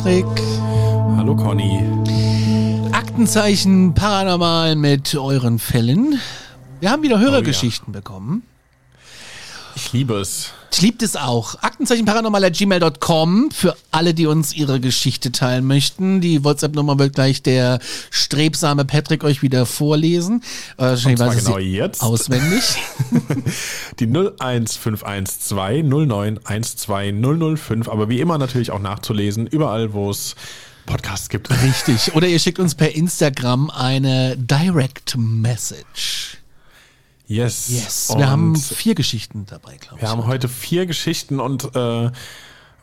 Patrick. Hallo Conny. Aktenzeichen Paranormal mit euren Fällen. Wir haben wieder Hörergeschichten bekommen. Ich liebe es. Ich liebe es auch. Aktenzeichenparanormal.gmail.com für alle, die uns ihre Geschichte teilen möchten. Die WhatsApp-Nummer wird gleich der strebsame Patrick euch wieder vorlesen. Äh, Wahrscheinlich zwar weiß es genau jetzt. auswendig. Die 01512 0912 005, aber wie immer natürlich auch nachzulesen, überall wo es Podcasts gibt. Richtig. Oder ihr schickt uns per Instagram eine Direct Message. Yes. Yes. Wir haben vier Geschichten dabei, glaube ich. wir haben heute vier Geschichten und äh,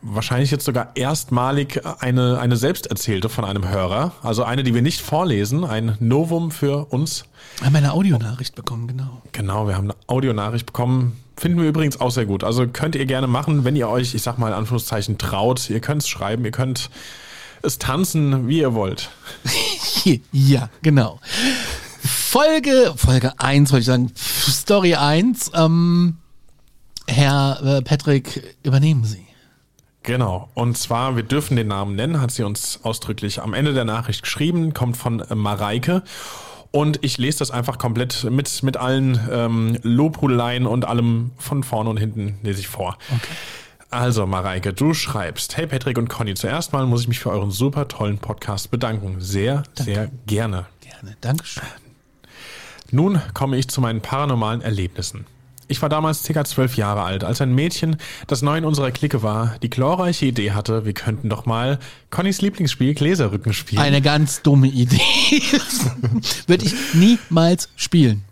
wahrscheinlich jetzt sogar erstmalig eine, eine selbsterzählte von einem Hörer. Also eine, die wir nicht vorlesen, ein Novum für uns. Wir haben eine Audionachricht bekommen, genau. Genau, wir haben eine Audionachricht bekommen. Finden wir übrigens auch sehr gut. Also könnt ihr gerne machen, wenn ihr euch, ich sag mal in Anführungszeichen, traut. Ihr könnt es schreiben, ihr könnt es tanzen, wie ihr wollt. ja, genau. Folge, Folge 1, wollte ich sagen, Story 1. Ähm, Herr äh, Patrick, übernehmen Sie. Genau. Und zwar, wir dürfen den Namen nennen, hat sie uns ausdrücklich am Ende der Nachricht geschrieben, kommt von äh, Mareike. Und ich lese das einfach komplett mit, mit allen ähm, Lobhudeleien und allem von vorne und hinten lese ich vor. Okay. Also, Mareike, du schreibst, hey Patrick und Conny, zuerst mal muss ich mich für euren super tollen Podcast bedanken. Sehr, sehr gerne. Gerne, Dankeschön. Nun komme ich zu meinen paranormalen Erlebnissen. Ich war damals circa zwölf Jahre alt, als ein Mädchen, das neu in unserer Clique war, die glorreiche Idee hatte, wir könnten doch mal Connys Lieblingsspiel Gläserrücken spielen. Eine ganz dumme Idee. Würde ich niemals spielen.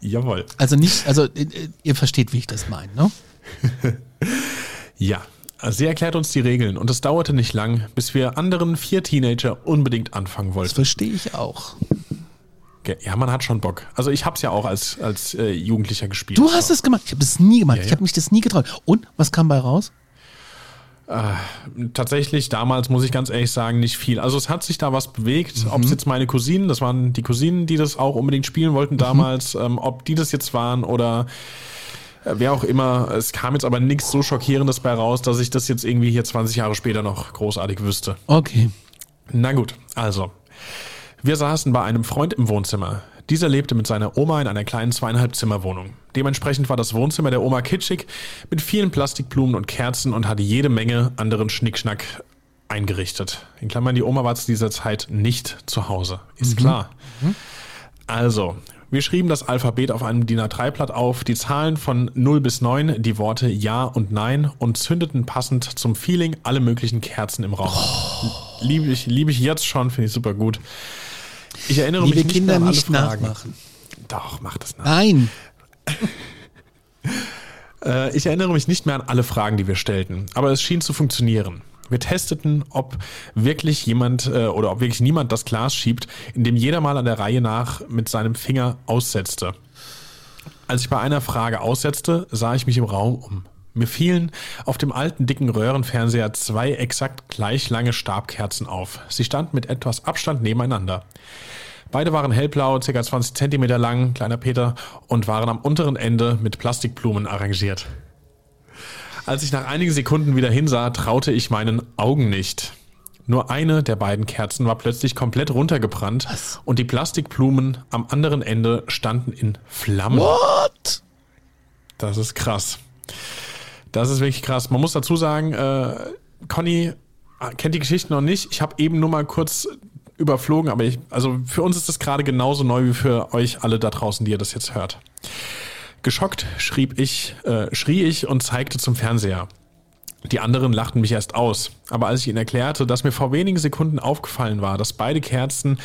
Jawohl. Also nicht, also äh, ihr versteht, wie ich das meine, ne? Ja. Sie erklärt uns die Regeln und es dauerte nicht lang, bis wir anderen vier Teenager unbedingt anfangen Das wollten. verstehe ich auch. Ja, man hat schon Bock. Also ich hab's ja auch als, als äh, Jugendlicher gespielt. Du hast es gemacht. Ich habe das nie gemacht. Ja, Ich habe mich das nie getraut. Und was kam bei raus? Tatsächlich, damals muss ich ganz ehrlich sagen, nicht viel. Also es hat sich da was bewegt. Ob es jetzt meine Cousinen, das waren die Cousinen, die das auch unbedingt spielen wollten damals, ähm, ob die das jetzt waren oder äh, wer auch immer. Es kam jetzt aber nichts so Schockierendes bei raus, dass ich das jetzt irgendwie hier 20 Jahre später noch großartig wüsste. Okay. Na gut, also. Wir saßen bei einem Freund im Wohnzimmer. Dieser lebte mit seiner Oma in einer kleinen zweieinhalb Zimmerwohnung. Dementsprechend war das Wohnzimmer der Oma kitschig, mit vielen Plastikblumen und Kerzen und hatte jede Menge anderen Schnickschnack eingerichtet. In Klammern, die Oma war zu dieser Zeit nicht zu Hause. Ist klar. Also, wir schrieben das Alphabet auf einem DIN A3-Blatt auf, die Zahlen von 0 bis 9, die Worte Ja und Nein und zündeten passend zum Feeling alle möglichen Kerzen im Raum. Liebe ich, liebe ich jetzt schon, finde ich super gut. Ich erinnere Liebe mich nicht Kinder mehr an alle nicht Fragen. nachmachen. Doch, mach das nach. Nein. Äh, ich erinnere mich nicht mehr an alle Fragen, die wir stellten, aber es schien zu funktionieren. Wir testeten, ob wirklich jemand äh, oder ob wirklich niemand das Glas schiebt, indem jeder mal an der Reihe nach mit seinem Finger aussetzte. Als ich bei einer Frage aussetzte, sah ich mich im Raum um. Mir fielen auf dem alten dicken Röhrenfernseher zwei exakt gleich lange Stabkerzen auf. Sie standen mit etwas Abstand nebeneinander. Beide waren hellblau, ca. 20 Zentimeter lang, kleiner Peter, und waren am unteren Ende mit Plastikblumen arrangiert. Als ich nach einigen Sekunden wieder hinsah, traute ich meinen Augen nicht. Nur eine der beiden Kerzen war plötzlich komplett runtergebrannt und die Plastikblumen am anderen Ende standen in Flammen. What? Das ist krass. Das ist wirklich krass. Man muss dazu sagen, äh, Conny kennt die Geschichte noch nicht. Ich habe eben nur mal kurz überflogen, aber ich, also für uns ist das gerade genauso neu wie für euch alle da draußen, die ihr das jetzt hört. Geschockt schrieb ich, äh, schrie ich und zeigte zum Fernseher. Die anderen lachten mich erst aus, aber als ich ihnen erklärte, dass mir vor wenigen Sekunden aufgefallen war, dass beide Kerzen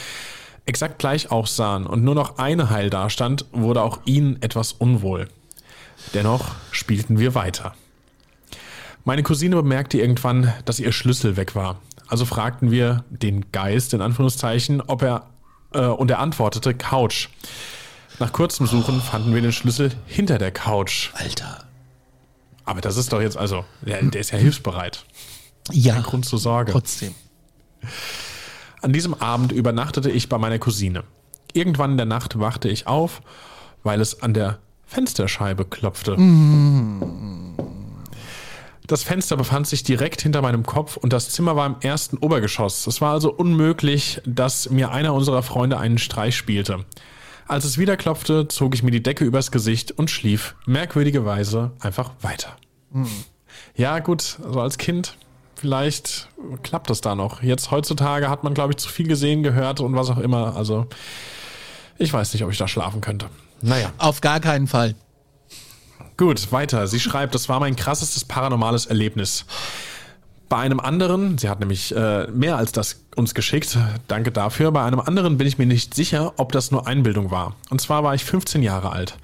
exakt gleich aussahen und nur noch eine heil dastand, wurde auch ihnen etwas unwohl. Dennoch spielten wir weiter. Meine Cousine bemerkte irgendwann, dass ihr Schlüssel weg war. Also fragten wir den Geist in Anführungszeichen, ob er äh, und er antwortete Couch. Nach kurzem Suchen fanden wir den Schlüssel hinter der Couch. Alter. Aber das ist doch jetzt also, der, der ist ja hilfsbereit. Ja. Kein Grund zur Sorge. Trotzdem. An diesem Abend übernachtete ich bei meiner Cousine. Irgendwann in der Nacht wachte ich auf, weil es an der Fensterscheibe klopfte. Das Fenster befand sich direkt hinter meinem Kopf und das Zimmer war im ersten Obergeschoss. Es war also unmöglich, dass mir einer unserer Freunde einen Streich spielte. Als es wieder klopfte, zog ich mir die Decke übers Gesicht und schlief merkwürdigerweise einfach weiter. Ja, gut, also als Kind, vielleicht klappt das da noch. Jetzt heutzutage hat man, glaube ich, zu viel gesehen, gehört und was auch immer. Also, ich weiß nicht, ob ich da schlafen könnte. Naja. Auf gar keinen Fall. Gut, weiter. Sie schreibt, das war mein krassestes paranormales Erlebnis. Bei einem anderen, sie hat nämlich äh, mehr als das uns geschickt, danke dafür. Bei einem anderen bin ich mir nicht sicher, ob das nur Einbildung war. Und zwar war ich 15 Jahre alt.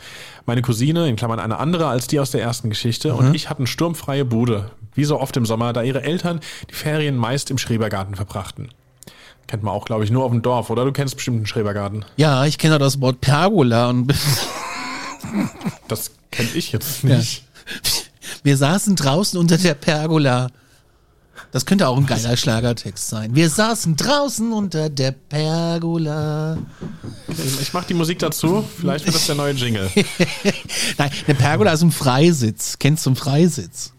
Meine Cousine, in Klammern eine andere als die aus der ersten Geschichte, und ich hatten sturmfreie Bude, wie so oft im Sommer, da ihre Eltern die Ferien meist im Schrebergarten verbrachten. Kennt man auch, glaube ich, nur auf dem Dorf, oder? Du kennst bestimmt einen Schrebergarten. Ja, ich kenne das Wort Pergola und Das kenne ich jetzt Ja. nicht. wir saßen draußen unter der Pergola. Das könnte auch ein geiler Schlagertext sein. Wir saßen draußen unter der Pergola. Ich mache die Musik dazu, vielleicht wird das der neue Jingle. Nein, eine Pergola ist ein Freisitz. Kennst du einen Freisitz?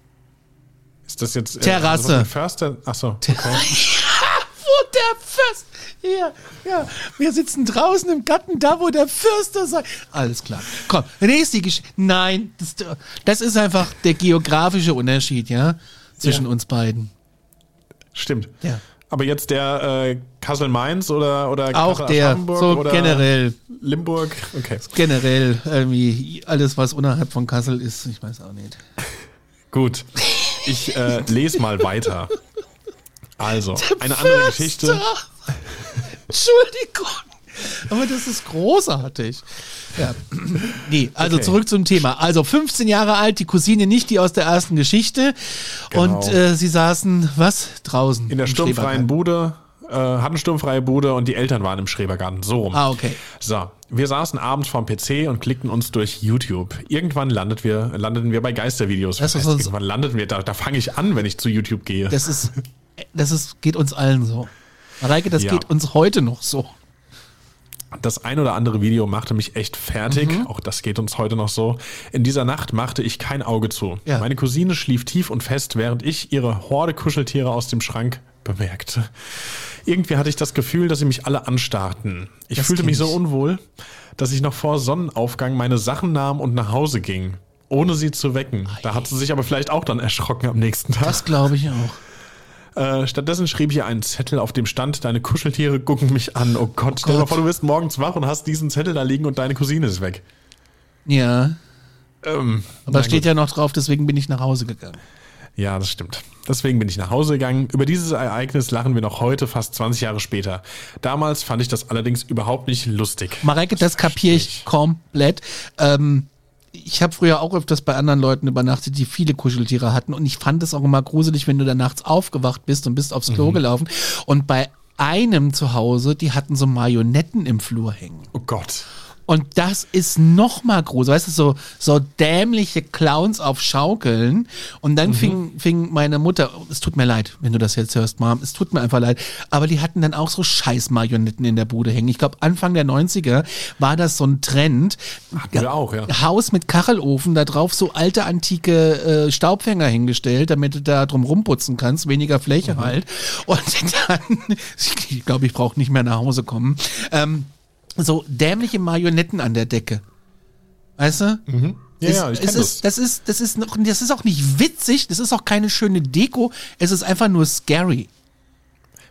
Ist das jetzt äh, Terrasse. also was Förster? Achso, okay. Wo der Fürst. Ja, ja. Wir sitzen draußen im Garten, da wo der Fürster sei. Alles klar. Komm, nächste Geschichte. Nein, das, das ist einfach der geografische Unterschied, ja, zwischen Ja. uns beiden. Stimmt. Ja. Aber jetzt der äh, Kassel-Mainz oder, oder Auch Kassel- der, Aschaffenburg so oder generell, Limburg? Okay. generell, irgendwie alles, was unterhalb von Kassel ist, ich weiß auch nicht. Gut. Ich äh, lese mal weiter. Also, eine andere Geschichte. Entschuldigung. Aber das ist großartig. Ja. Nee, also Okay. zurück zum Thema. Also 15 Jahre alt, die Cousine nicht die aus der ersten Geschichte. Genau. Und äh, sie saßen, was? Draußen. In der sturmfreien. Bude, äh, hatten sturmfreie Bude und die Eltern waren im Schrebergarten. So rum. Ah, okay. So, wir saßen abends vorm PC und klickten uns durch YouTube. Irgendwann landet wir, landeten wir bei Geistervideos. Das heißt, irgendwann landeten wir, da, da fange ich an, wenn ich zu YouTube gehe. Das ist, das ist, geht uns allen so. Mareike, das Ja. geht uns heute noch so. Das ein oder andere Video machte mich echt fertig. Mhm. Auch das geht uns heute noch so. In dieser Nacht machte ich kein Auge zu. Ja. Meine Cousine schlief tief und fest, während ich ihre Horde Kuscheltiere aus dem Schrank bemerkte. Irgendwie hatte ich das Gefühl, dass sie mich alle anstarrten. Ich Das fühlte mich so unwohl, dass ich noch vor Sonnenaufgang meine Sachen nahm und nach Hause ging, ohne sie zu wecken. Da hat sie sich aber vielleicht auch dann erschrocken am nächsten Tag. Das glaube ich auch. Äh, stattdessen schrieb ich ihr einen Zettel, auf dem stand, deine Kuscheltiere gucken mich an. Oh Gott, stell dir mal vor, du wirst morgens wach und hast diesen Zettel da liegen und deine Cousine ist weg. Ja. Ähm, Aber steht gut. ja noch drauf, deswegen bin ich nach Hause gegangen. Ja, das stimmt. Deswegen bin ich nach Hause gegangen. Über dieses Ereignis lachen wir noch heute, fast 20 Jahre später. Damals fand ich das allerdings überhaupt nicht lustig. Mareike, das kapiere ich komplett. Ähm, ich habe früher auch öfters bei anderen Leuten übernachtet, die viele Kuscheltiere hatten. Und ich fand es auch immer gruselig, wenn du da nachts aufgewacht bist und bist aufs Klo gelaufen. Und bei einem zu Hause, die hatten so Marionetten im Flur hängen. Oh Gott. Und das ist noch mal groß, weißt du, so, so dämliche Clowns auf Schaukeln. Und dann fing, fing meine Mutter, es tut mir leid, wenn du das jetzt hörst, Mom, es tut mir einfach leid, aber die hatten dann auch so Scheiß-Marionetten in der Bude hängen. Ich glaube, Anfang der 90er war das so ein Trend. wir auch, ja. Haus mit Kachelofen, da drauf so alte antike äh, Staubfänger hingestellt, damit du da drum rumputzen kannst, weniger Fläche halt. Und dann, ich glaube, ich brauche nicht mehr nach Hause kommen. Ähm, so dämliche Marionetten an der Decke. Weißt du? Ja, es, ja, ich es ist, das. ist, das ist noch, das ist auch nicht witzig, das ist auch keine schöne Deko, es ist einfach nur scary.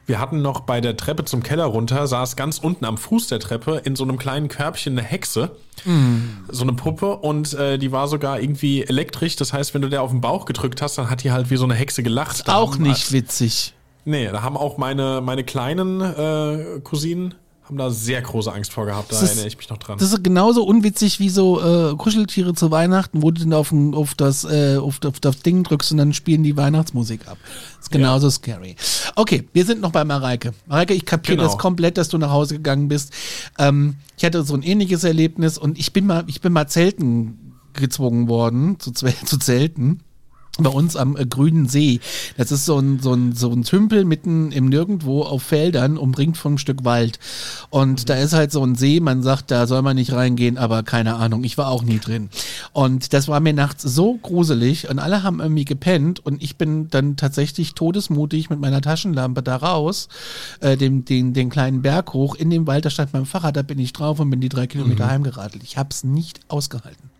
Wir hatten noch bei der Treppe zum Keller runter, saß ganz unten am Fuß der Treppe in so einem kleinen Körbchen eine Hexe. Mm. So eine Puppe und äh, die war sogar irgendwie elektrisch. Das heißt, wenn du der auf den Bauch gedrückt hast, dann hat die halt wie so eine Hexe gelacht. Ist auch nicht witzig. Nee, da haben auch meine, meine kleinen äh, Cousinen haben da sehr große Angst vor gehabt, da Das erinnere ich mich noch dran. Das ist genauso unwitzig wie so äh, Kuscheltiere zu Weihnachten, wo du dann auf, auf, das, äh, auf, auf das Ding drückst und dann spielen die Weihnachtsmusik ab. Das ist genauso scary. Okay, wir sind noch bei Mareike. Mareike, ich kapiere Genau. das komplett, dass du nach Hause gegangen bist. Ähm, ich hatte so ein ähnliches Erlebnis und ich bin mal, ich bin mal zelten gezwungen worden, zu, zu zelten. Bei uns am äh, Grünen See. Das ist so ein, so, ein, so ein Tümpel mitten im Nirgendwo auf Feldern, umringt von einem Stück Wald. Und da ist halt so ein See, man sagt, da soll man nicht reingehen, aber keine Ahnung, ich war auch nie drin. Und das war mir nachts so gruselig und alle haben irgendwie gepennt und ich bin dann tatsächlich todesmutig mit meiner Taschenlampe da raus, äh, den, den, den kleinen Berg hoch in den Wald, da stand mein Fahrrad, da bin ich drauf und bin die drei Kilometer heimgeradelt. Ich hab's nicht ausgehalten.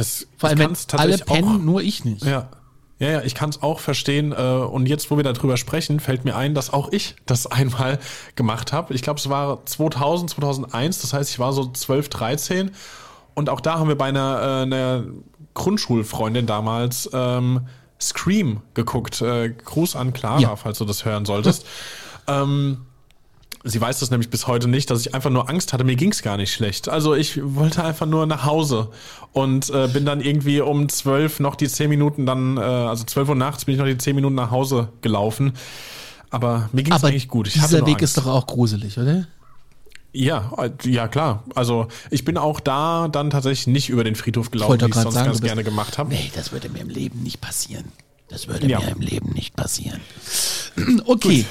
Das Vor allem, wenn alle pennen, auch, nur ich nicht. Ja. Ja, ja, ich kann es auch verstehen. Äh, und jetzt, wo wir darüber sprechen, fällt mir ein, dass auch ich das einmal gemacht habe. Ich glaube, es war 2000, 2001. Das heißt, ich war so 12, 13. Und auch da haben wir bei einer, äh, einer Grundschulfreundin damals ähm, Scream geguckt. Äh, Gruß an Clara, Ja. falls du das hören solltest. ähm, Sie weiß das nämlich bis heute nicht, dass ich einfach nur Angst hatte. Mir ging's gar nicht schlecht. Also ich wollte einfach nur nach Hause und äh, bin dann irgendwie um zwölf noch die zehn Minuten dann, äh, also zwölf Uhr nachts bin ich noch die zehn Minuten nach Hause gelaufen. Aber mir ging's Aber eigentlich gut. Ich dieser Weg Angst. ist doch auch gruselig, oder? ja, äh, ja klar. Also ich bin auch da dann tatsächlich nicht über den Friedhof gelaufen, wollte wie ich sonst sagen, ganz gerne gemacht habe. Nee, das würde mir im Leben nicht passieren. Das würde Ja. mir im Leben nicht passieren. Okay.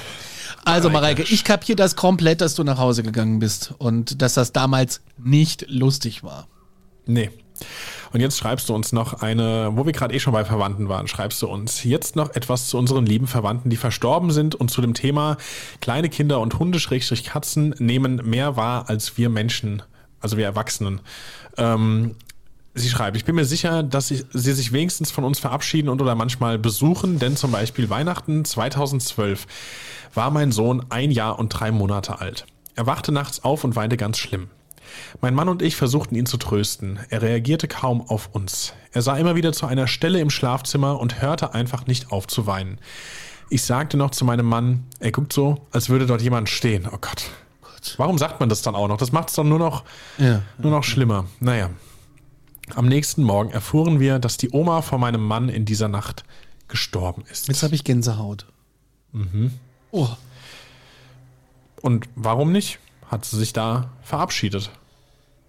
Also Mareike, ich kapiere das komplett, dass du nach Hause gegangen bist und dass das damals nicht lustig war. Nee. Und jetzt schreibst du uns noch eine, wo wir gerade eh schon bei Verwandten waren, schreibst du uns jetzt noch etwas zu unseren lieben Verwandten, die verstorben sind und zu dem Thema kleine Kinder und Hunde, Schrägstrich Katzen, nehmen mehr wahr als wir Menschen, also wir Erwachsenen. Ähm, sie schreibt, ich bin mir sicher, dass sie, sie sich wenigstens von uns verabschieden und oder manchmal besuchen, denn zum Beispiel Weihnachten 2012 war mein Sohn ein Jahr und drei Monate alt. Er wachte nachts auf und weinte ganz schlimm. Mein Mann und ich versuchten ihn zu trösten. Er reagierte kaum auf uns. Er sah immer wieder zu einer Stelle im Schlafzimmer und hörte einfach nicht auf zu weinen. Ich sagte noch zu meinem Mann, er guckt so, als würde dort jemand stehen. Oh Gott. Warum sagt man das dann auch noch? Das macht es doch nur noch, Ja. nur noch schlimmer. Naja. Am nächsten Morgen erfuhren wir, dass die Oma von meinem Mann in dieser Nacht gestorben ist. Jetzt habe ich Gänsehaut. Mhm. Oh. Und warum nicht? Hat sie sich da verabschiedet.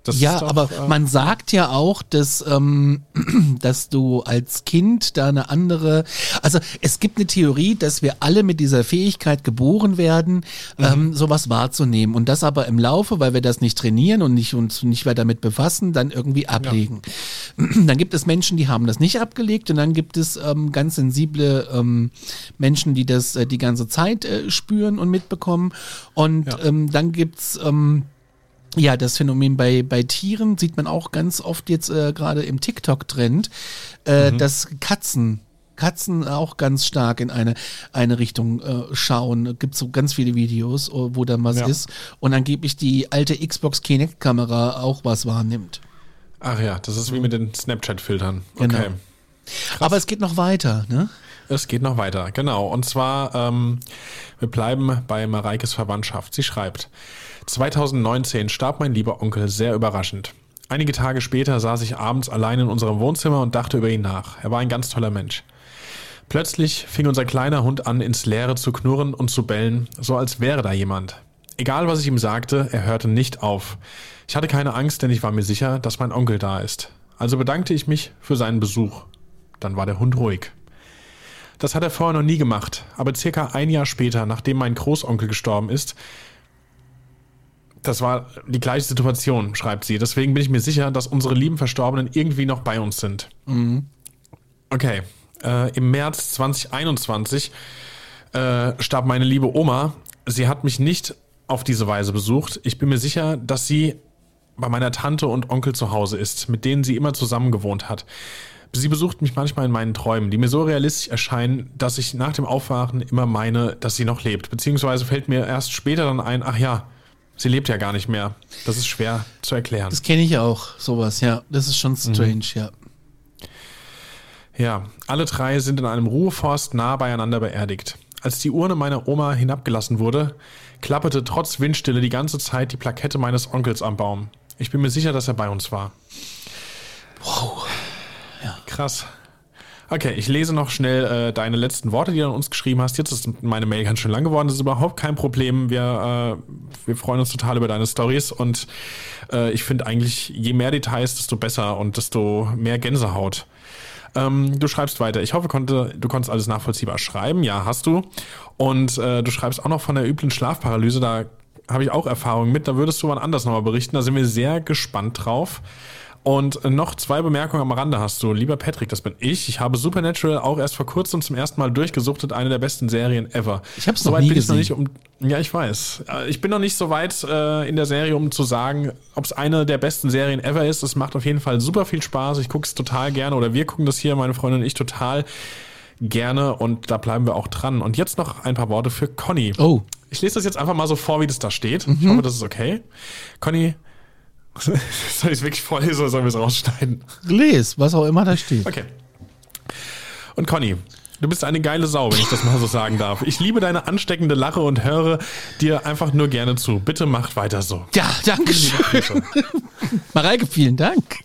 Das Ja, doch, aber äh, man sagt ja auch, dass, ähm, dass du als Kind da eine andere, also es gibt eine Theorie, dass wir alle mit dieser Fähigkeit geboren werden, Mhm. ähm, sowas wahrzunehmen und das aber im Laufe, weil wir das nicht trainieren und nicht uns nicht mehr damit befassen, dann irgendwie ablegen. Dann gibt es Menschen, die haben das nicht abgelegt und dann gibt es ähm, ganz sensible ähm, Menschen, die das äh, die ganze Zeit äh, spüren und mitbekommen und Ja. ähm, dann gibt's ähm, ja, das Phänomen bei, bei Tieren sieht man auch ganz oft jetzt äh, gerade im TikTok-Trend, äh, dass Katzen, Katzen auch ganz stark in eine, eine Richtung äh, schauen. Gibt so ganz viele Videos, äh, wo dann was Ja. ist und angeblich die alte Xbox Kinect-Kamera auch was wahrnimmt. Ach ja, das ist wie mit den Snapchat-Filtern. Genau. Okay. Aber es geht noch weiter, ne? Es geht noch weiter, genau. Und zwar, ähm, wir bleiben bei Mareikes Verwandtschaft. Sie schreibt, 2019 starb mein lieber Onkel sehr überraschend. Einige Tage später saß ich abends allein in unserem Wohnzimmer und dachte über ihn nach. Er war ein ganz toller Mensch. Plötzlich fing unser kleiner Hund an, ins Leere zu knurren und zu bellen, so als wäre da jemand. Egal, was ich ihm sagte, er hörte nicht auf. Ich hatte keine Angst, denn ich war mir sicher, dass mein Onkel da ist. Also bedankte ich mich für seinen Besuch. Dann war der Hund ruhig. Das hat er vorher noch nie gemacht, aber circa ein Jahr später, nachdem mein Großonkel gestorben ist, das war die gleiche Situation, schreibt sie. Deswegen bin ich mir sicher, dass unsere lieben Verstorbenen irgendwie noch bei uns sind. Okay. Äh, Im März 2021 äh, starb meine liebe Oma. Sie hat mich nicht auf diese Weise besucht. Ich bin mir sicher, dass sie bei meiner Tante und Onkel zu Hause ist, mit denen sie immer zusammen gewohnt hat. Sie besucht mich manchmal in meinen Träumen, die mir so realistisch erscheinen, dass ich nach dem Aufwachen immer meine, dass sie noch lebt. Beziehungsweise fällt mir erst später dann ein, ach ja, sie lebt ja gar nicht mehr. Das ist schwer zu erklären. Das kenne ich auch, sowas, ja. Das ist schon strange, mhm. ja. Ja, alle drei sind in einem Ruheforst nah beieinander beerdigt. Als die Urne meiner Oma hinabgelassen wurde, klapperte trotz Windstille die ganze Zeit die Plakette meines Onkels am Baum. Ich bin mir sicher, dass er bei uns war. Wow. Ja. Krass. Okay, ich lese noch schnell äh, deine letzten Worte, die du an uns geschrieben hast. Jetzt ist meine Mail ganz schön lang geworden. Das ist überhaupt kein Problem. Wir, äh, wir freuen uns total über deine Stories und äh, ich finde eigentlich, je mehr Details, desto besser und desto mehr Gänsehaut. Ähm, du schreibst weiter. Ich hoffe, konnte, du konntest alles nachvollziehbar schreiben. Ja, hast du. Und äh, du schreibst auch noch von der üblen Schlafparalyse. Da habe ich auch Erfahrung mit. Da würdest du mal anders nochmal berichten. Da sind wir sehr gespannt drauf. Und noch zwei Bemerkungen am Rande hast du. Lieber Patrick, das bin ich. Ich habe Supernatural auch erst vor kurzem zum ersten Mal durchgesuchtet. Eine der besten Serien ever. Ich habe es noch nie bin gesehen. Ich noch nicht um, ja, ich weiß. Äh, ich bin noch nicht so weit äh, in der Serie, um zu sagen, ob es eine der besten Serien ever ist. Es macht auf jeden Fall super viel Spaß. Ich gucke es total gerne oder wir gucken das hier, meine Freundin und ich, total gerne und da bleiben wir auch dran. Und jetzt noch ein paar Worte für Conny. Oh. Ich lese das jetzt einfach mal so vor, wie das da steht. Mhm. Ich hoffe, das ist okay. Conny, soll ich es wirklich vorlesen oder sollen wir es rausschneiden? Les, was auch immer da steht. Okay. Und Conny, du bist eine geile Sau, wenn ich das mal so sagen darf. Ich liebe deine ansteckende Lache und höre dir einfach nur gerne zu. Bitte macht weiter so. Ja, danke schön. Mareike, vielen Dank.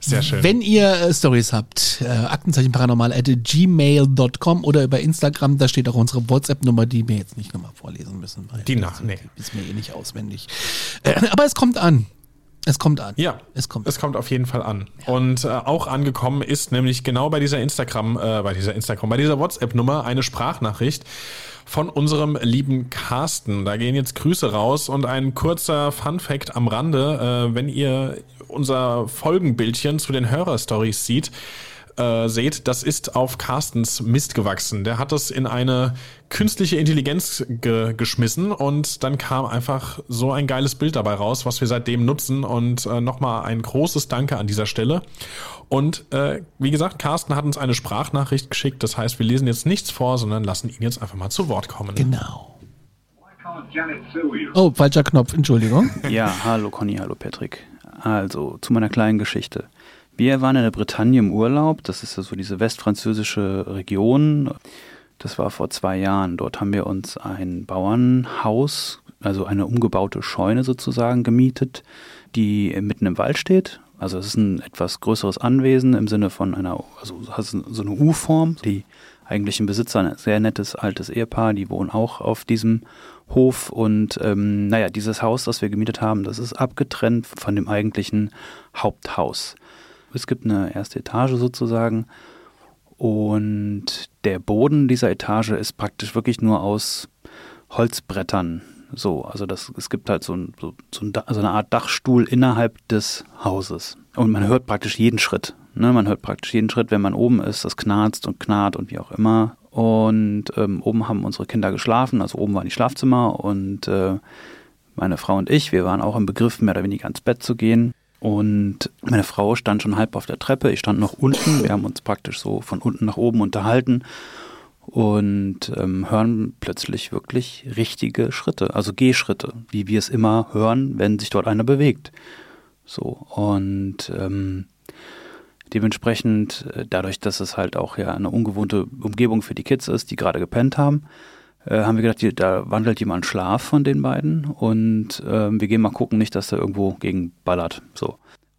Sehr schön. Wenn ihr äh, Stories habt, äh, Aktenzeichen at gmail.com oder über Instagram, da steht auch unsere WhatsApp-Nummer, die wir jetzt nicht nochmal vorlesen müssen. Die nach, nee. Ist mir eh nicht auswendig. Äh, aber es kommt an. Es kommt an. Ja, es kommt. Es kommt auf jeden Fall an. Ja. Und äh, auch angekommen ist nämlich genau bei dieser Instagram, äh, bei dieser Instagram, bei dieser WhatsApp-Nummer eine Sprachnachricht von unserem lieben Carsten. Da gehen jetzt Grüße raus und ein kurzer Fun Fact am Rande, äh, wenn ihr unser Folgenbildchen zu den Hörerstories sieht, äh, seht, das ist auf Carstens Mist gewachsen. Der hat das in eine künstliche Intelligenz ge geschmissen und dann kam einfach so ein geiles Bild dabei raus, was wir seitdem nutzen. Und äh, nochmal ein großes Danke an dieser Stelle. Und äh, wie gesagt, Carsten hat uns eine Sprachnachricht geschickt. Das heißt, wir lesen jetzt nichts vor, sondern lassen ihn jetzt einfach mal zu Wort kommen. Genau. Oh, falscher Knopf, Entschuldigung. Ja, hallo Conny, hallo Patrick. Also, zu meiner kleinen Geschichte. Wir waren in der Bretagne im Urlaub, das ist ja so diese westfranzösische Region. Das war vor zwei Jahren. Dort haben wir uns ein Bauernhaus, also eine umgebaute Scheune sozusagen gemietet, die mitten im Wald steht. Also es ist ein etwas größeres Anwesen im Sinne von einer, also so eine U-Form. Die eigentlichen Besitzer, ein sehr nettes altes Ehepaar, die wohnen auch auf diesem Hof. Und ähm, naja, dieses Haus, das wir gemietet haben, das ist abgetrennt von dem eigentlichen Haupthaus. Es gibt eine erste Etage sozusagen und der Boden dieser Etage ist praktisch wirklich nur aus Holzbrettern. So, also das, es gibt halt so, ein, so, so, ein, so eine Art Dachstuhl innerhalb des Hauses. Und man hört praktisch jeden Schritt. Ne? Man hört praktisch jeden Schritt, wenn man oben ist, das knarzt und knarrt und wie auch immer. Und ähm, oben haben unsere Kinder geschlafen, also oben waren die Schlafzimmer und äh, meine Frau und ich, wir waren auch im Begriff, mehr oder weniger ins Bett zu gehen. Und meine Frau stand schon halb auf der Treppe, ich stand noch unten. Wir haben uns praktisch so von unten nach oben unterhalten und ähm, hören plötzlich wirklich richtige Schritte, also Gehschritte, wie wir es immer hören, wenn sich dort einer bewegt. So, und ähm, dementsprechend, äh, dadurch, dass es halt auch ja eine ungewohnte Umgebung für die Kids ist, die gerade gepennt haben, äh, haben wir gedacht, die, da wandelt jemand Schlaf von den beiden und äh, wir gehen mal gucken, nicht, dass er irgendwo gegen ballert. So.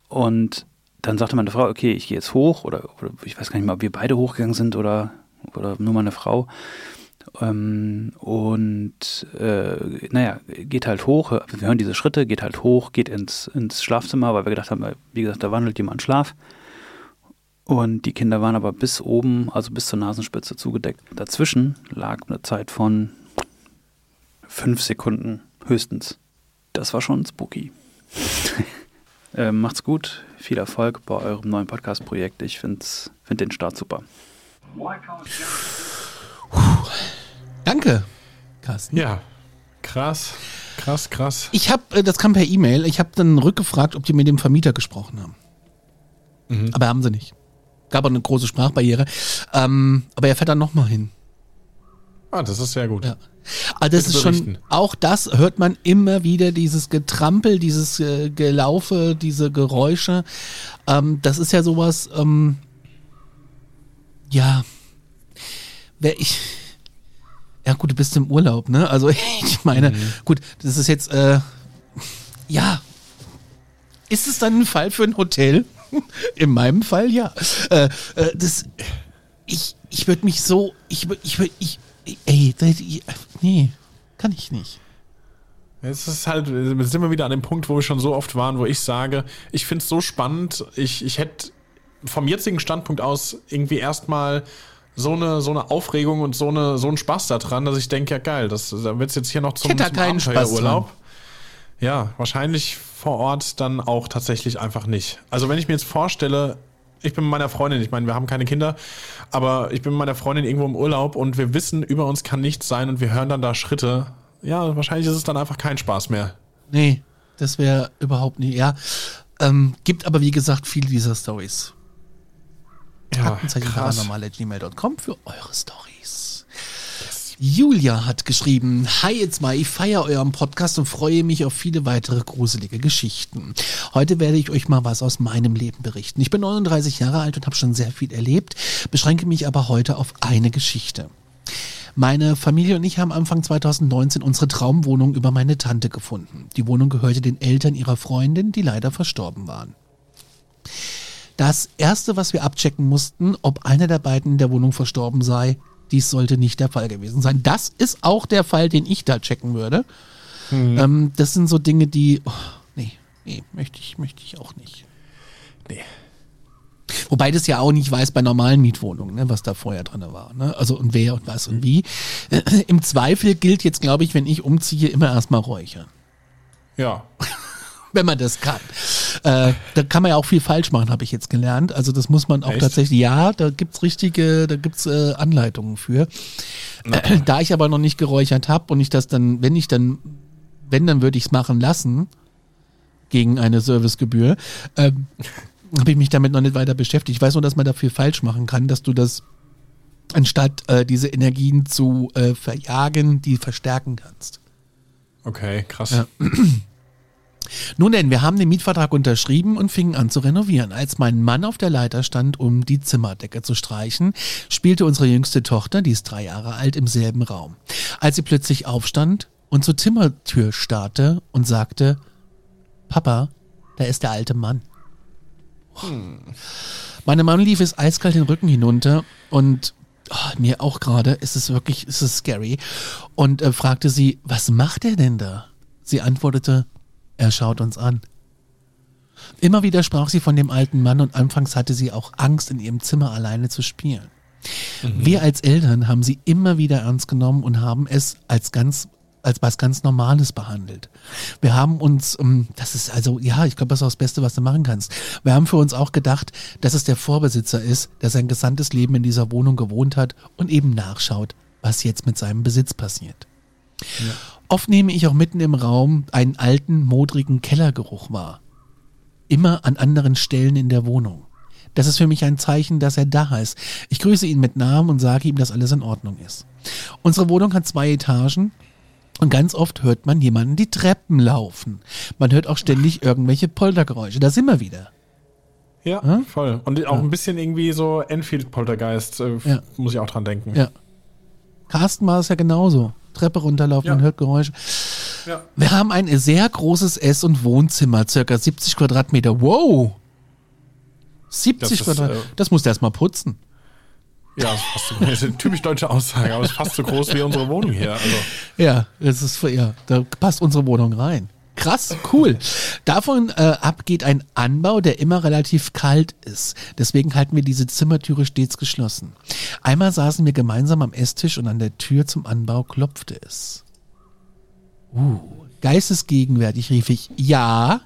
Und dann sagte meine Frau, okay, ich gehe jetzt hoch oder, oder, ich weiß gar nicht mal, ob wir beide hochgegangen sind oder, oder nur meine Frau. Ähm, und äh, naja, geht halt hoch, wir hören diese Schritte, geht halt hoch, geht ins, ins Schlafzimmer, weil wir gedacht haben, wie gesagt, da wandelt jemand Schlaf. Und die Kinder waren aber bis oben, also bis zur Nasenspitze zugedeckt. Dazwischen lag eine Zeit von fünf Sekunden höchstens. Das war schon spooky. äh, macht's gut, viel Erfolg bei eurem neuen Podcast-Projekt. Ich finde find den Start super. Danke, Carsten. Ja, krass, krass, krass. Ich habe, äh, das kam per E-Mail, ich habe dann rückgefragt, ob die mit dem Vermieter gesprochen haben. Aber haben sie nicht. Gab auch eine große Sprachbarriere. Ähm, aber er fährt dann nochmal hin. Ah, das ist sehr gut. Ja. Aber das Bitte ist schon, auch das hört man immer wieder, dieses Getrampel, dieses äh, Gelaufe, diese Geräusche. Ähm, das ist ja sowas, ähm, ja, wer ich, ja gut, du bist im Urlaub, ne? Also ich meine, gut, das ist jetzt, äh, ja, ist es dann ein Fall für ein Hotel? In meinem Fall ja. Äh, äh, das, ich, ich würde mich so, ich, ich, würd- ich, ey, das- ich- nee, kann ich nicht. Es ist halt, jetzt sind wir wieder an dem Punkt, wo wir schon so oft waren, wo ich sage, ich finde es so spannend, ich, ich hätte vom jetzigen Standpunkt aus irgendwie erstmal so eine, so eine Aufregung und so, eine, so einen Spaß daran, dass ich denke, ja geil, das, da wird es jetzt hier noch zum, hätte da zum keinen Abenteuerurlaub. Ja, wahrscheinlich vor Ort dann auch tatsächlich einfach nicht. Also wenn ich mir jetzt vorstelle, ich bin mit meiner Freundin, ich meine, wir haben keine Kinder, aber ich bin mit meiner Freundin irgendwo im Urlaub und wir wissen, über uns kann nichts sein und wir hören dann da Schritte. Ja, wahrscheinlich ist es dann einfach kein Spaß mehr. Nee, das wäre überhaupt nicht, ja. Ähm, gibt aber wie gesagt viele dieser Stories. Ja, Aktenzeichen.paranormal.gmail.com für eure Stories. Julia hat geschrieben, Hi jetzt mal, ich feiere euren Podcast und freue mich auf viele weitere gruselige Geschichten. Heute werde ich euch mal was aus meinem Leben berichten. Ich bin 39 Jahre alt und habe schon sehr viel erlebt, beschränke mich aber heute auf eine Geschichte. Meine Familie und ich haben Anfang 2019 unsere Traumwohnung über meine Tante gefunden. Die Wohnung gehörte den Eltern ihrer Freundin, die leider verstorben waren. Das erste, was wir abchecken mussten, ob einer der beiden in der Wohnung verstorben sei, dies sollte nicht der Fall gewesen sein. Das ist auch der Fall, den ich da checken würde. Ähm, das sind so Dinge, die, oh, nee, nee, möchte ich, möchte ich auch nicht. Nee. Wobei das ja auch nicht weiß bei normalen Mietwohnungen, ne, was da vorher drin war. Ne? Also und wer und was und wie. Im Zweifel gilt jetzt, glaube ich, wenn ich umziehe, immer erstmal räuchern. Ja. Wenn man das kann. Äh, da kann man ja auch viel falsch machen, habe ich jetzt gelernt. Also das muss man auch Echt? tatsächlich, ja, da gibt's richtige, da gibt's äh, Anleitungen für. Äh, da ich aber noch nicht geräuchert habe und ich das dann, wenn ich dann, wenn, dann würde ich es machen lassen, gegen eine Servicegebühr, ähm, habe ich mich damit noch nicht weiter beschäftigt. Ich weiß nur, dass man dafür falsch machen kann, dass du das anstatt äh, diese Energien zu äh, verjagen, die verstärken kannst. Okay, krass. Ja. Nun denn, wir haben den Mietvertrag unterschrieben und fingen an zu renovieren. Als mein Mann auf der Leiter stand, um die Zimmerdecke zu streichen, spielte unsere jüngste Tochter, die ist drei Jahre alt, im selben Raum. Als sie plötzlich aufstand und zur Zimmertür starrte und sagte, Papa, da ist der alte Mann. Meinem Mann lief es eiskalt den Rücken hinunter und oh, mir auch gerade, ist es wirklich, ist es scary. Und äh, fragte sie, was macht er denn da? Sie antwortete, er schaut uns an. Immer wieder sprach sie von dem alten Mann und anfangs hatte sie auch Angst, in ihrem Zimmer alleine zu spielen. Wir als Eltern haben sie immer wieder ernst genommen und haben es als ganz als was ganz Normales behandelt. Wir haben uns, ähm, das ist also, ja, ich glaube, das ist auch das Beste, was du machen kannst. Wir haben für uns auch gedacht, dass es der Vorbesitzer ist, der sein gesamtes Leben in dieser Wohnung gewohnt hat und eben nachschaut, was jetzt mit seinem Besitz passiert. Oft nehme ich auch mitten im Raum einen alten, modrigen Kellergeruch wahr. Immer an anderen Stellen in der Wohnung. Das ist für mich ein Zeichen, dass er da ist. Ich grüße ihn mit Namen und sage ihm, dass alles in Ordnung ist. Unsere Wohnung hat zwei Etagen und ganz oft hört man jemanden die Treppen laufen. Man hört auch ständig irgendwelche Poltergeräusche. Da sind wir wieder. Ja, Ja? voll. Und auch ein bisschen irgendwie so Enfield-Poltergeist, äh, Ja. muss ich auch dran denken. Ja. Carsten war es ja genauso. Treppe runterlaufen, Ja. man hört Geräusche. Ja. Wir haben ein sehr großes Ess- und Wohnzimmer, circa 70 Quadratmeter. Wow! 70 Das ist, Quadratmeter. äh, das musst du erst mal putzen. Ja, das ist, eine typisch deutsche Aussage, aber es ist fast so groß wie unsere Wohnung hier. Also, Ja, das ist ja, da passt unsere Wohnung rein. Krass, cool. Davon äh, ab geht ein Anbau, der immer relativ kalt ist. Deswegen halten wir diese Zimmertüre stets geschlossen. Einmal saßen wir gemeinsam am Esstisch und an der Tür zum Anbau klopfte es. Uh, geistesgegenwärtig rief ich ja.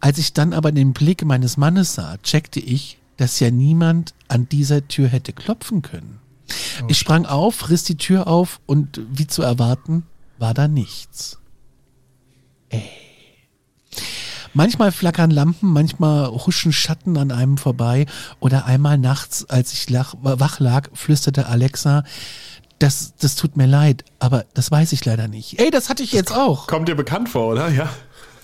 Als ich dann aber den Blick meines Mannes sah, checkte ich, dass ja niemand an dieser Tür hätte klopfen können. Ich sprang auf, riss die Tür auf und wie zu erwarten, war da nichts. Ey. Manchmal flackern Lampen, manchmal huschen Schatten an einem vorbei oder einmal nachts, als ich lach, wach lag, flüsterte Alexa, das, das tut mir leid, aber das weiß ich leider nicht. Ey, das hatte ich jetzt auch. Kommt dir bekannt vor, oder? Ja.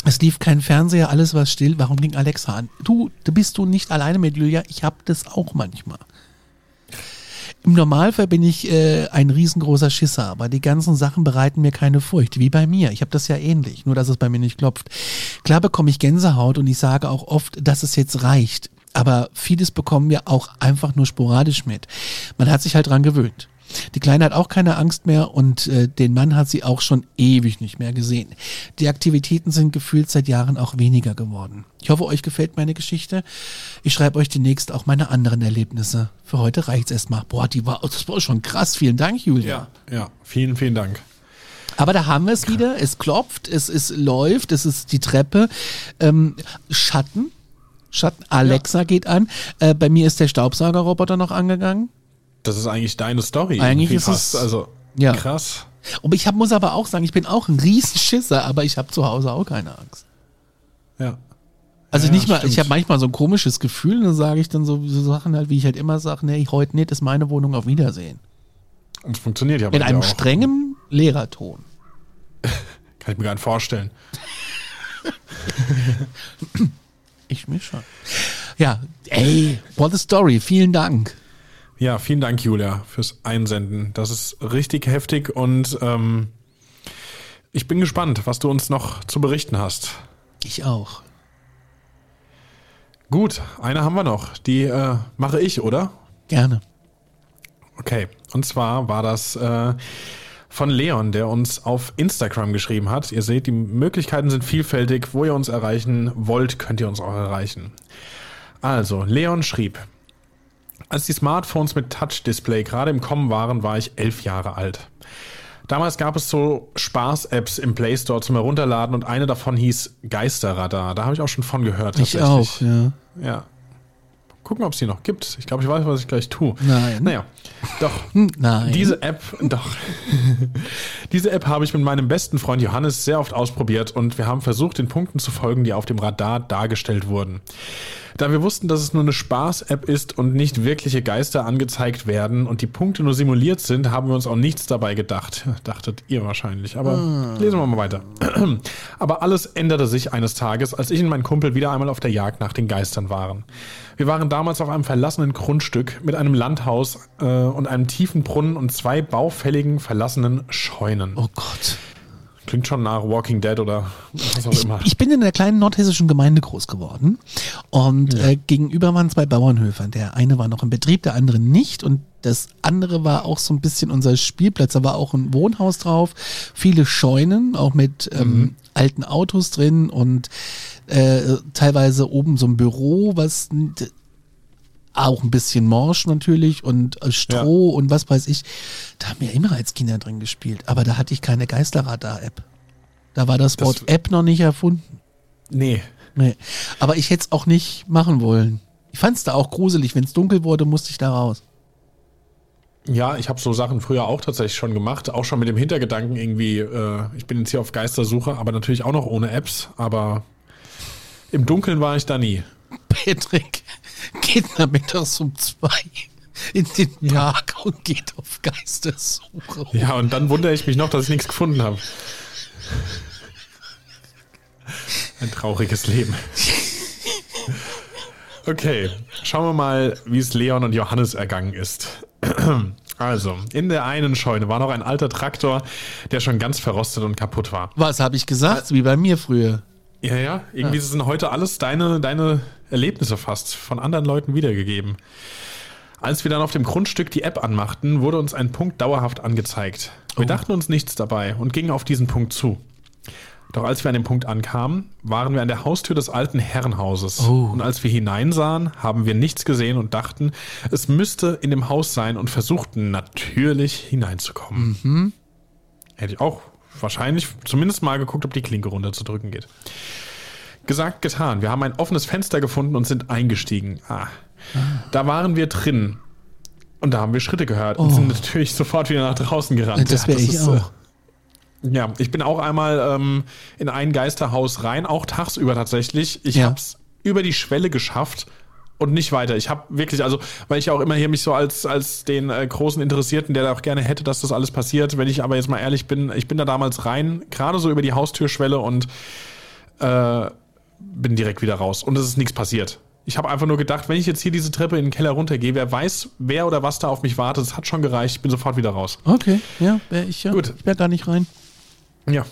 Es lief kein Fernseher, alles war still. Warum ging Alexa an? Du, du bist du nicht alleine mit Julia. Ich hab das auch manchmal. Im Normalfall bin ich äh, ein riesengroßer Schisser, aber die ganzen Sachen bereiten mir keine Furcht, wie bei mir. Ich habe das ja ähnlich, nur dass es bei mir nicht klopft. Klar bekomme ich Gänsehaut und ich sage auch oft, dass es jetzt reicht. Aber vieles bekommen wir auch einfach nur sporadisch mit. Man hat sich halt dran gewöhnt. Die Kleine hat auch keine Angst mehr und äh, den Mann hat sie auch schon ewig nicht mehr gesehen. Die Aktivitäten sind gefühlt seit Jahren auch weniger geworden. Ich hoffe, euch gefällt meine Geschichte. Ich schreibe euch demnächst auch meine anderen Erlebnisse. Für heute reicht's erstmal. Boah, die war, das war schon krass. Vielen Dank, Julia. Ja, ja. Vielen, vielen Dank. Aber da haben wir es wieder. Es klopft, es, es läuft, es ist die Treppe. Ähm, Schatten. Schatten. Alexa geht an. Äh, bei mir ist der Staubsaugerroboter noch angegangen. Das ist eigentlich deine Story. Eigentlich ist es- fast. Also Ja. krass. Und ich hab, muss aber auch sagen, ich bin auch ein Riesenschisser, aber ich habe zu Hause auch keine Angst. Ja. Also Ja, nicht mal, stimmt. ich habe manchmal so ein komisches Gefühl, dann sage ich dann so, so Sachen halt, wie ich halt immer sage, nee, heute nicht, ist meine Wohnung auf Wiedersehen. Und es funktioniert ja In einem auch. strengen Lehrerton. Kann ich mir gar nicht vorstellen. Ich mir schon. Ja, ey, what a story, vielen Dank. Ja, vielen Dank, Julia, fürs Einsenden. Das ist richtig heftig und ähm, ich bin gespannt, was du uns noch zu berichten hast. Ich auch. Gut, eine haben wir noch. Die äh, mache ich, oder? Gerne. Okay, und zwar war das äh, von Leon, der uns auf Instagram geschrieben hat. Ihr seht, die Möglichkeiten sind vielfältig. Wo ihr uns erreichen wollt, könnt ihr uns auch erreichen. Also, Leon schrieb, als die Smartphones mit Touch-Display gerade im Kommen waren, war ich elf Jahre alt. Damals gab es so Spaß-Apps im Play Store zum Herunterladen und eine davon hieß Geisterradar. Da habe ich auch schon von gehört. Ich auch, ja. Ja. Gucken, ob es die noch gibt. Ich glaube, ich weiß, was ich gleich tue. Nein. Naja, doch. Nein. Diese App, doch. Diese App habe ich mit meinem besten Freund Johannes sehr oft ausprobiert und wir haben versucht, den Punkten zu folgen, die auf dem Radar dargestellt wurden. Da wir wussten, dass es nur eine Spaß-App ist und nicht wirkliche Geister angezeigt werden und die Punkte nur simuliert sind, haben wir uns auch nichts dabei gedacht. Dachtet ihr wahrscheinlich. Aber lesen wir mal weiter. Aber alles änderte sich eines Tages, als ich und mein Kumpel wieder einmal auf der Jagd nach den Geistern waren. Wir waren damals auf einem verlassenen Grundstück mit einem Landhaus äh, und einem tiefen Brunnen und zwei baufälligen verlassenen Scheunen. oh Gott. Klingt schon nach Walking Dead oder was auch Ich, immer. ich bin in einer kleinen nordhessischen Gemeinde groß geworden und äh, gegenüber waren zwei Bauernhöfe. Der eine war noch in Betrieb, der andere nicht und das andere war auch so ein bisschen unser Spielplatz. Da war auch ein Wohnhaus drauf, viele Scheunen, auch mit ähm, alten Autos drin und äh, teilweise oben so ein Büro, was auch ein bisschen morsch natürlich und äh, Stroh und was weiß ich. Da haben wir immer als Kinder drin gespielt, aber da hatte ich keine Geisterradar-App. Da war das Das- Wort App noch nicht erfunden. nee. Nee. Aber ich hätte es auch nicht machen wollen. Ich fand es da auch gruselig. Wenn es dunkel wurde, musste ich da raus. Ja, ich habe so Sachen früher auch tatsächlich schon gemacht, auch schon mit dem Hintergedanken irgendwie, äh, ich bin jetzt hier auf Geistersuche, aber natürlich auch noch ohne Apps, aber im Dunkeln war ich da nie. Patrick geht nachmittags um zwei in den Park und geht auf Geistersuche. Ja, und dann wundere ich mich noch, dass ich nichts gefunden habe. Ein trauriges Leben. Okay, schauen wir mal, wie es Leon und Johannes ergangen ist. Also, in der einen Scheune war noch ein alter Traktor, der schon ganz verrostet und kaputt war. Was habe ich gesagt? Wie bei mir früher. Ja, ja, irgendwie sind heute alles deine, deine Erlebnisse fast von anderen Leuten wiedergegeben. Als wir dann auf dem Grundstück die App anmachten, wurde uns ein Punkt dauerhaft angezeigt. Wir dachten uns nichts dabei und gingen auf diesen Punkt zu. Doch als wir an dem Punkt ankamen, waren wir an der Haustür des alten Herrenhauses. Und als wir hineinsahen, haben wir nichts gesehen und dachten, es müsste in dem Haus sein und versuchten natürlich hineinzukommen. Hätte ich auch wahrscheinlich zumindest mal geguckt, ob die Klinke runterzudrücken geht. Gesagt, getan. Wir haben ein offenes Fenster gefunden und sind eingestiegen. Ah. Da waren wir drin. Und da haben wir Schritte gehört und sind natürlich sofort wieder nach draußen gerannt. Das wäre ich ist, auch. äh, Ja, ich bin auch einmal ähm, in ein Geisterhaus rein, auch tagsüber tatsächlich. Ich Ja. hab's über die Schwelle geschafft und nicht weiter. Ich habe wirklich, also, weil ich auch immer hier mich so als, als den äh, großen Interessierten, der da auch gerne hätte, dass das alles passiert. Wenn ich aber jetzt mal ehrlich bin, ich bin da damals rein, gerade so über die Haustürschwelle und äh, bin direkt wieder raus. Und es ist nichts passiert. Ich habe einfach nur gedacht, wenn ich jetzt hier diese Treppe in den Keller runtergehe, wer weiß, wer oder was da auf mich wartet, es hat schon gereicht, ich bin sofort wieder raus. Okay, ja, wäre ich ja. Gut. Ich wäre gar nicht rein. Ja.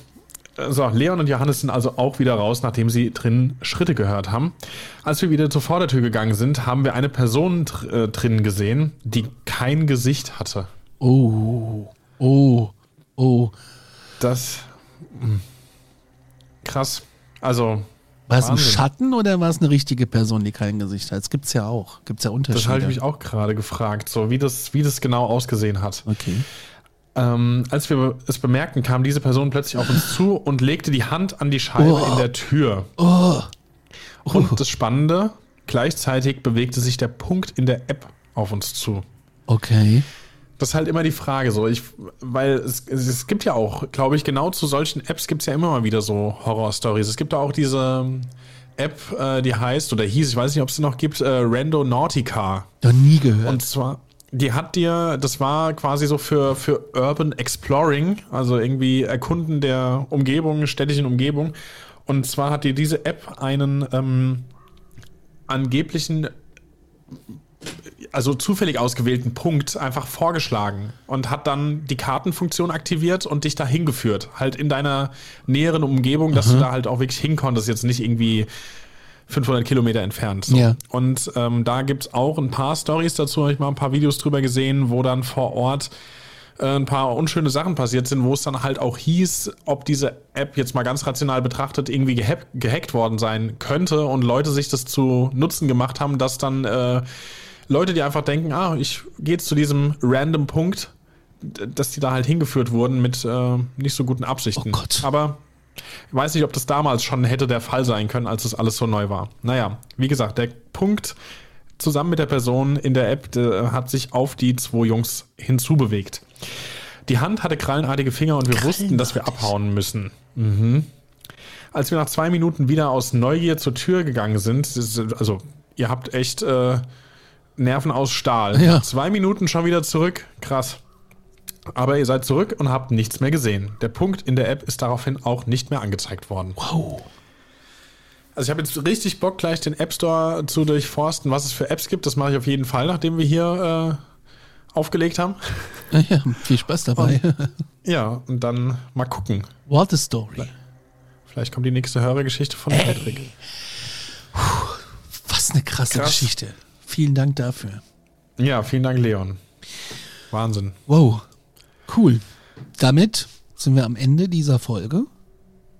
So, Leon und Johannes sind also auch wieder raus, nachdem sie drinnen Schritte gehört haben. Als wir wieder zur Vordertür gegangen sind, haben wir eine Person dr äh, drinnen gesehen, die kein Gesicht hatte. Oh, oh, oh. Das. mh, Krass. Also, War es ein. Schatten oder war es eine richtige Person, die kein Gesicht hat? Das gibt's ja auch. Gibt's ja Unterschiede. das habe ich mich auch gerade gefragt, so wie das, wie das genau ausgesehen hat. Okay. Ähm, als wir es bemerkten, kam diese Person plötzlich auf uns zu und legte die Hand an die Scheibe Oh. in der Tür. Oh. Und das Spannende, gleichzeitig bewegte sich der Punkt in der App auf uns zu. Okay. Das ist halt immer die Frage so, ich, weil es, es, gibt ja auch, glaube ich, genau zu solchen Apps gibt es ja immer mal wieder so Horror-Stories. Es gibt da auch diese App, äh, die heißt oder hieß, ich weiß nicht, ob es sie noch gibt, äh, Rando Nautica. Noch nie gehört. Und zwar, die hat dir, das war quasi so für, für Urban Exploring, also irgendwie Erkunden der Umgebung, städtischen Umgebung. Und zwar hat dir diese App einen ähm, angeblichen, also zufällig ausgewählten Punkt einfach vorgeschlagen und hat dann die Kartenfunktion aktiviert und dich dahin geführt. Halt in deiner näheren Umgebung, dass du da halt auch wirklich hinkonntest, jetzt nicht irgendwie 500 Kilometer entfernt. So. Ja. Und ähm, da gibt's auch ein paar Stories dazu, habe ich mal ein paar Videos drüber gesehen, wo dann vor Ort äh, ein paar unschöne Sachen passiert sind, wo es dann halt auch hieß, ob diese App jetzt mal ganz rational betrachtet irgendwie gehack, gehackt worden sein könnte und Leute sich das zu Nutzen gemacht haben, dass dann äh, Leute, die einfach denken, ah, ich gehe jetzt zu diesem random Punkt, dass die da halt hingeführt wurden mit äh, nicht so guten Absichten. Oh Gott. Aber ich weiß nicht, ob das damals schon hätte der Fall sein können, als das alles so neu war. Naja, wie gesagt, der Punkt zusammen mit der Person in der App der hat sich auf die zwei Jungs hinzubewegt. Die Hand hatte krallenartige Finger und wir wussten, dass wir abhauen müssen. Mhm. Als wir nach zwei Minuten wieder aus Neugier zur Tür gegangen sind, also ihr habt echt äh, Nerven aus Stahl. Ja. Zwei Minuten schon wieder zurück. Krass. Aber ihr seid zurück und habt nichts mehr gesehen. Der Punkt in der App ist daraufhin auch nicht mehr angezeigt worden. wow. Also ich habe jetzt richtig Bock, gleich den App Store zu durchforsten, was es für Apps gibt. Das mache ich auf jeden Fall, nachdem wir hier äh, aufgelegt haben. Ja, viel Spaß dabei. Ja, und dann mal gucken. What a story. Vielleicht kommt die nächste Hörergeschichte von Patrick. Was eine krasse Krass. Geschichte. Vielen Dank dafür. Ja, vielen Dank, Leon. Wahnsinn. Wow. Cool. Damit sind wir am Ende dieser Folge.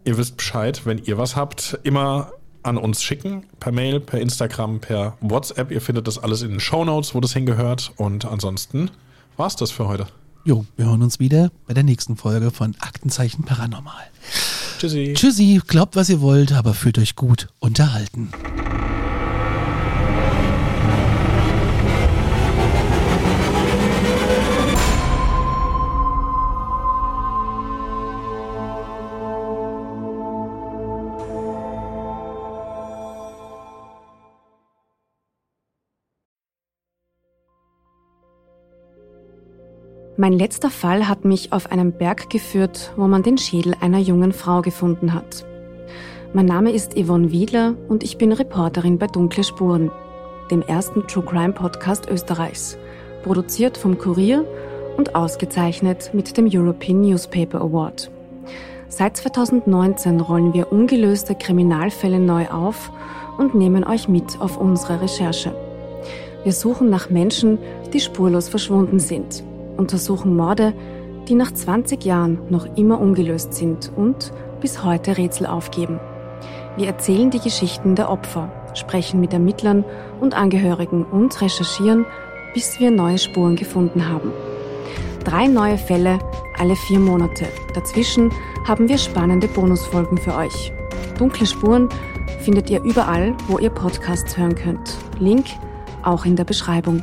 Ihr wisst Bescheid, wenn ihr was habt, immer an uns schicken. Per Mail, per Instagram, per WhatsApp. Ihr findet das alles in den Shownotes, wo das hingehört. Und ansonsten war's das für heute. Jo, wir hören uns wieder bei der nächsten Folge von Aktenzeichen Paranormal. Tschüssi. Tschüssi, glaubt, was ihr wollt, aber fühlt euch gut unterhalten. Mein letzter Fall hat mich auf einen Berg geführt, wo man den Schädel einer jungen Frau gefunden hat. Mein Name ist Yvonne Wiedler und ich bin Reporterin bei Dunkle Spuren, dem ersten True Crime Podcast Österreichs, produziert vom Kurier und ausgezeichnet mit dem European Newspaper Award. Seit 2019 rollen wir ungelöste Kriminalfälle neu auf und nehmen euch mit auf unsere Recherche. Wir suchen nach Menschen, die spurlos verschwunden sind, untersuchen Morde, die nach 20 Jahren noch immer ungelöst sind und bis heute Rätsel aufgeben. Wir erzählen die Geschichten der Opfer, sprechen mit Ermittlern und Angehörigen und recherchieren, bis wir neue Spuren gefunden haben. Drei neue Fälle alle vier Monate. Dazwischen haben wir spannende Bonusfolgen für euch. Dunkle Spuren findet ihr überall, wo ihr Podcasts hören könnt. Link auch in der Beschreibung.